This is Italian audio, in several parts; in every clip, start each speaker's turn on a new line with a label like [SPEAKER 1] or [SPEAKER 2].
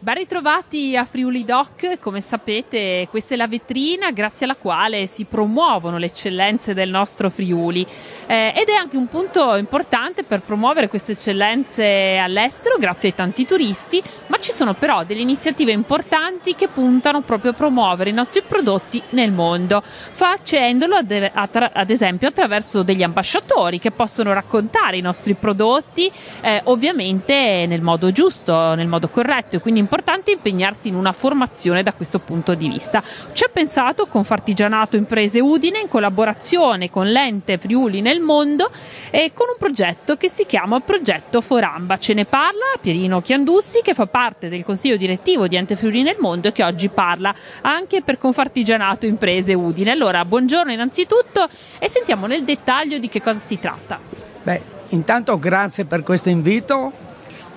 [SPEAKER 1] Ben ritrovati a Friuli Doc, come sapete questa è la vetrina grazie alla quale si promuovono le eccellenze del nostro Friuli. Eh, ed è anche un punto importante per promuovere queste eccellenze all'estero grazie ai tanti turisti, ma ci sono però delle iniziative importanti che puntano proprio a promuovere i nostri prodotti nel mondo, facendolo ad, attra- ad esempio attraverso degli ambasciatori che possono raccontare i nostri prodotti eh, ovviamente nel modo giusto, nel modo corretto e quindi importante impegnarsi in una formazione da questo punto di vista. Ci ha pensato Confartigianato Imprese Udine in collaborazione con l'ente Friuli nel mondo e con un progetto che si chiama Progetto Foramba. Ce ne parla Pierino Chiandussi che fa parte del consiglio direttivo di Ente Friuli nel mondo e che oggi parla anche per Confartigianato Imprese Udine. Allora, buongiorno innanzitutto e sentiamo nel dettaglio di che cosa si tratta.
[SPEAKER 2] Beh, intanto grazie per questo invito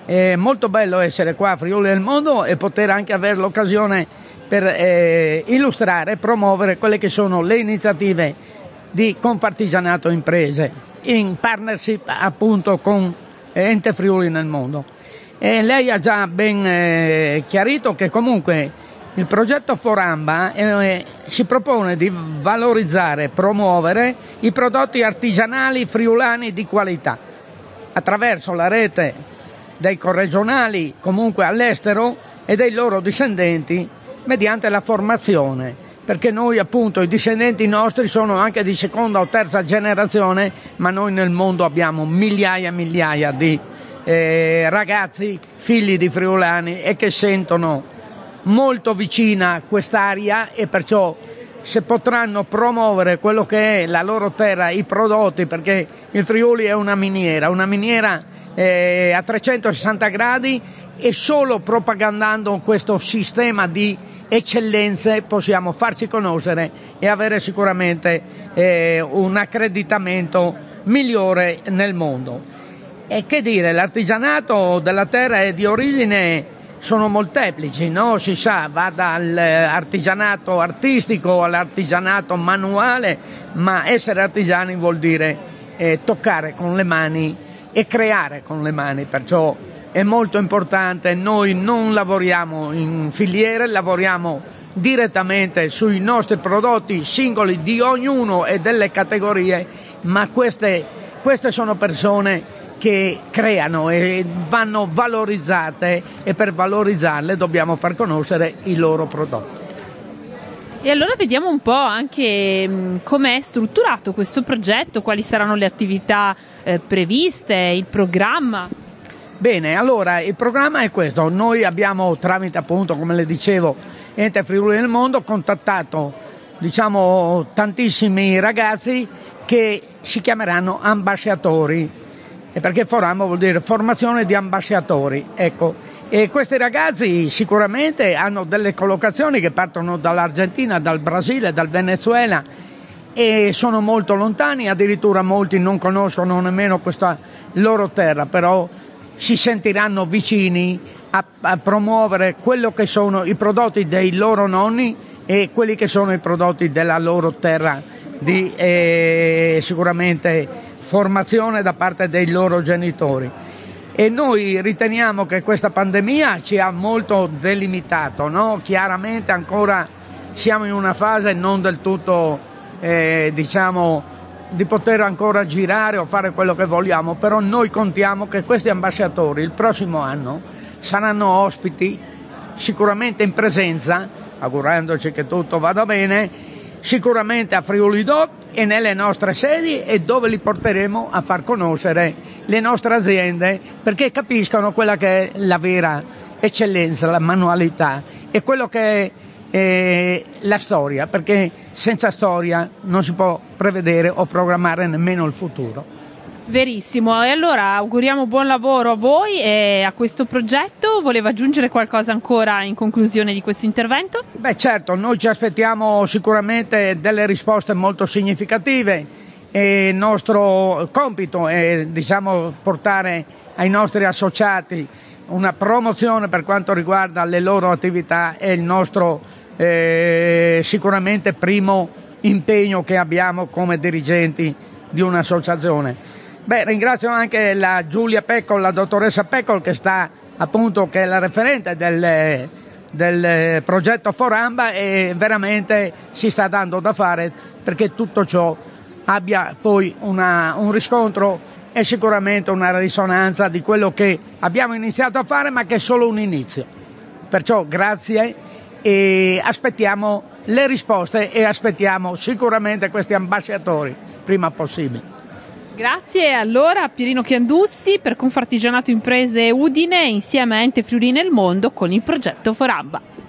[SPEAKER 2] è molto bello essere qua a Friuli del Mondo e poter anche avere l'occasione per eh, illustrare e promuovere quelle che sono le iniziative di Confartigianato Imprese in partnership appunto con Ente Friuli nel mondo. E lei ha già ben eh, chiarito che comunque il progetto Foramba eh, si propone di valorizzare e promuovere i prodotti artigianali friulani di qualità attraverso la rete dei corregionali comunque all'estero e dei loro discendenti mediante la formazione. Perché noi appunto i discendenti nostri sono anche di seconda o terza generazione ma noi nel mondo abbiamo migliaia e migliaia di eh, ragazzi figli di friulani e che sentono molto vicina quest'aria e perciò se potranno promuovere quello che è la loro terra, i prodotti, perché il Friuli è una miniera, una miniera eh, a 360 gradi e solo propagandando questo sistema di eccellenze possiamo farci conoscere e avere sicuramente eh, un accreditamento migliore nel mondo. E che dire, l'artigianato della terra è di origine sono molteplici, no? si sa, va dall'artigianato artistico all'artigianato manuale, ma essere artigiani vuol dire eh, toccare con le mani e creare con le mani, perciò è molto importante, noi non lavoriamo in filiere, lavoriamo direttamente sui nostri prodotti singoli di ognuno e delle categorie, ma queste, queste sono persone che creano e vanno valorizzate e per valorizzarle dobbiamo far conoscere i loro prodotti.
[SPEAKER 1] E allora vediamo un po' anche mm, com'è strutturato questo progetto, quali saranno le attività eh, previste, il programma.
[SPEAKER 2] Bene, allora il programma è questo. Noi abbiamo tramite appunto, come le dicevo, Ente Friuli del Mondo contattato diciamo tantissimi ragazzi che si chiameranno ambasciatori perché Foramo vuol dire formazione di ambasciatori. Ecco. E questi ragazzi sicuramente hanno delle collocazioni che partono dall'Argentina, dal Brasile, dal Venezuela e sono molto lontani, addirittura molti non conoscono nemmeno questa loro terra, però si sentiranno vicini a, a promuovere quello che sono i prodotti dei loro nonni e quelli che sono i prodotti della loro terra di eh, sicuramente formazione da parte dei loro genitori. E noi riteniamo che questa pandemia ci ha molto delimitato, no? chiaramente ancora siamo in una fase non del tutto, eh, diciamo, di poter ancora girare o fare quello che vogliamo, però noi contiamo che questi ambasciatori il prossimo anno saranno ospiti sicuramente in presenza, augurandoci che tutto vada bene, sicuramente a Friuli Doc e nelle nostre sedi e dove li porteremo a far conoscere le nostre aziende perché capiscano quella che è la vera eccellenza, la manualità e quello che è eh, la storia, perché senza storia non si può prevedere o programmare nemmeno il futuro.
[SPEAKER 1] Verissimo, e allora auguriamo buon lavoro a voi e a questo progetto. Voleva aggiungere qualcosa ancora in conclusione di questo intervento?
[SPEAKER 2] Beh certo, noi ci aspettiamo sicuramente delle risposte molto significative e il nostro compito è diciamo, portare ai nostri associati una promozione per quanto riguarda le loro attività e il nostro eh, sicuramente primo impegno che abbiamo come dirigenti di un'associazione. Beh, ringrazio anche la Giulia Peccol, la dottoressa Peccol che sta appunto che è la referente del, del progetto Foramba e veramente si sta dando da fare perché tutto ciò abbia poi una, un riscontro e sicuramente una risonanza di quello che abbiamo iniziato a fare ma che è solo un inizio. Perciò grazie e aspettiamo le risposte e aspettiamo sicuramente questi ambasciatori prima possibile.
[SPEAKER 1] Grazie allora a Pierino Chiandussi per Confartigianato Imprese Udine insieme a Ente Friuli nel Mondo con il progetto Forabba.